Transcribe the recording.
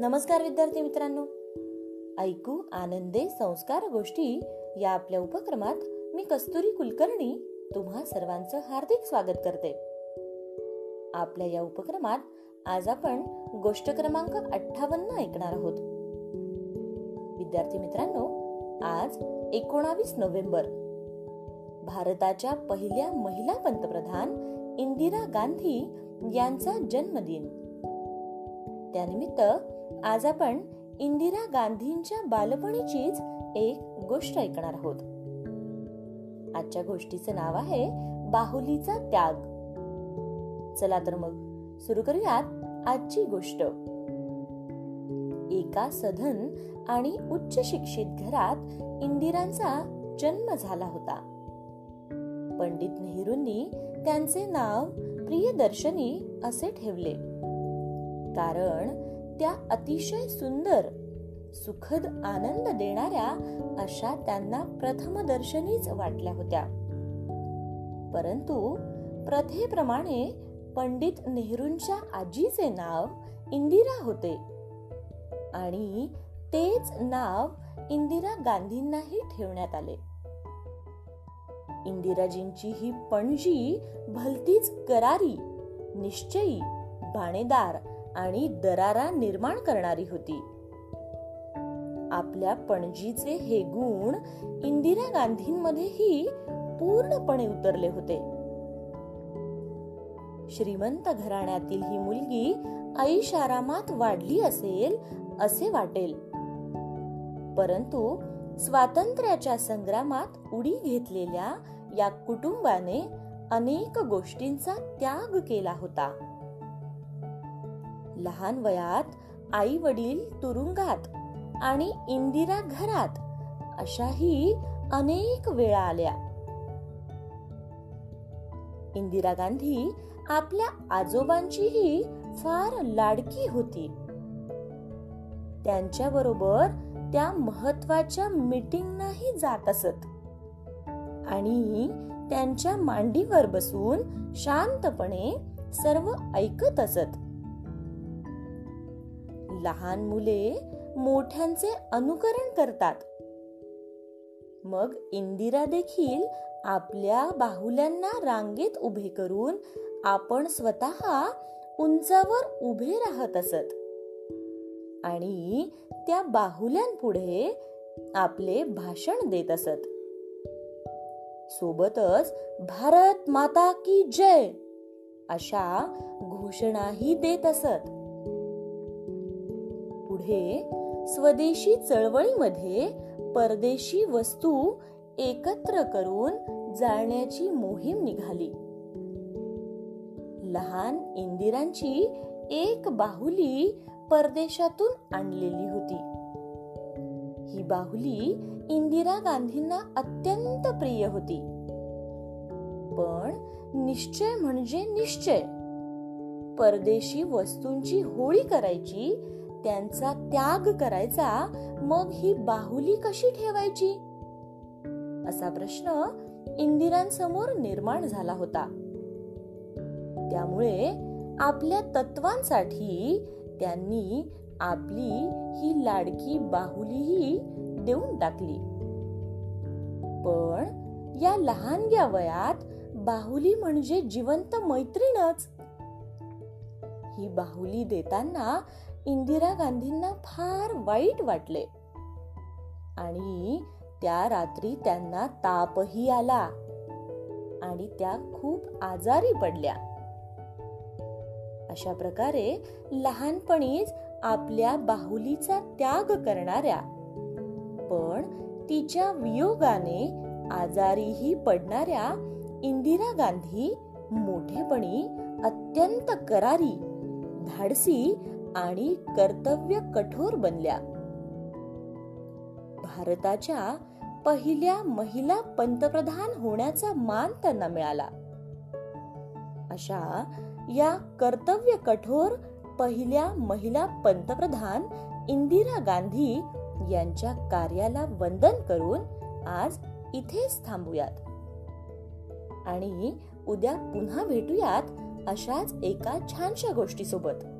नमस्कार विद्यार्थी मित्रांनो. ऐकू आनंदे संस्कार गोष्टी या आपल्या उपक्रमात मी कस्तुरी कुलकर्णी तुम्हा सर्वांचं हार्दिक स्वागत करते. आपल्या या उपक्रमात आज आपण गोष्ट क्रमांक अठ्ठावन्न ऐकणार आहोत. विद्यार्थी मित्रांनो आज एकोणावीस नोव्हेंबर. भारताच्या पहिल्या महिला पंतप्रधान इंदिरा गांधी यांचा जन्मदिन. त्यानिमित्त आज आपण इंदिरा गांधींच्या बालपणीचीच एक गोष्ट ऐकणार आहोत. आजच्या गोष्टीचं नाव आहे बाहुलीचा त्याग. चला तर मग सुरू करूयात आजची गोष्ट. एका सधन आणि उच्च शिक्षित घरात इंदिरांचा जन्म झाला होता. पंडित नेहरूंनी त्यांचे नाव प्रियदर्शनी असे ठेवले. कारण त्या अतिशय सुंदर सुखद आनंद देणाऱ्या अशा त्यांना प्रथमदर्शनीच वाटल्या होत्या. परंतु प्रथेप्रमाणे पंडित नेहरूंच्या आजीचे नाव इंदिरा होते आणि तेच नाव इंदिरा गांधींनाही ठेवण्यात आले. इंदिराजींची ही पणजी भलतीच करारी निश्चयी बाणेदार आणि दरारा निर्माण करणारी होती. आपल्या पणजीचे हे गुण इंदिरा गांधींमध्येही पूर्णपणे उतरले होते. श्रीमंत घराण्यातील ही मुलगी ऐशारामात वाढली असेल असे वाटेल. परंतु स्वातंत्र्याच्या संग्रामात उडी घेतलेल्या या कुटुंबाने अनेक गोष्टींचा त्याग केला होता. लहान वयात आई वडील तुरुंगात आणि इंदिरा घरात अशाही अनेक वेळा आल्या. इंदिरा गांधी आपल्या आजोबांचीही फार लाडकी होती. त्यांच्या बरोबर त्या महत्त्वाच्या मीटिंगनाही जात असत. आणि त्यांच्या मांडीवर बसून शांतपणे सर्व ऐकत असत. लहान मुले मोठ्यांचे अनुकरण करतात. मग इंदिरा देखील आपल्या बाहुल्यांना रांगेत उभे करून आपण स्वतः उंचावर उभे राहत असत. आणि त्या बाहुल्यांपुढे आपले भाषण देत असत. सोबतच भारत माता की जय अशा घोषणाही देत असत. पुढे स्वदेशी चळवळीमध्ये परदेशी वस्तू एकत्र करून जाळण्याची मोहीम निघाली. लहान इंदिरांची एक बाहुली परदेशातून आणलेली होती. ही बाहुली इंदिरा गांधींना अत्यंत प्रिय होती. पण निश्चय म्हणजे निश्चय. परदेशी वस्तूंची होळी करायची त्यांचा त्याग करायचा मग ही बाहुली कशी ठेवायची? असा प्रश्न इंदिरांसमोर निर्माण झाला होता. त्यामुळे आपल्या तत्वांसाठी त्यांनी आपली ही लाडकी बाहुलीही देऊन टाकली. पण या लहानग्या वयात बाहुली म्हणजे जिवंत मैत्रीणच. ही बाहुली देताना इंदिरा गांधींना फार वाईट वाटले. आणि त्या रात्री त्यांना तापही आला आणि त्या खूप आजारी पडल्या. अशा प्रकारे लहानपणीच आपल्या बाहुलीचा त्याग करणाऱ्या पण तिच्या वियोगाने आजारीही पडणाऱ्या इंदिरा गांधी मोठेपणी अत्यंत करारी धाडसी आणि कर्तव्य कठोर बनल्या. भारताच्या पहिल्या महिला पंतप्रधान होण्याचा मान त्यांना मिळाला. अशा या कर्तव्य कठोर पहिल्या महिला पंतप्रधान इंदिरा गांधी यांच्या कार्याला वंदन करून आज इथेच थांबूयात. आणि उद्या पुन्हा भेटूयात अशाच एका छानशा गोष्टीसोबत.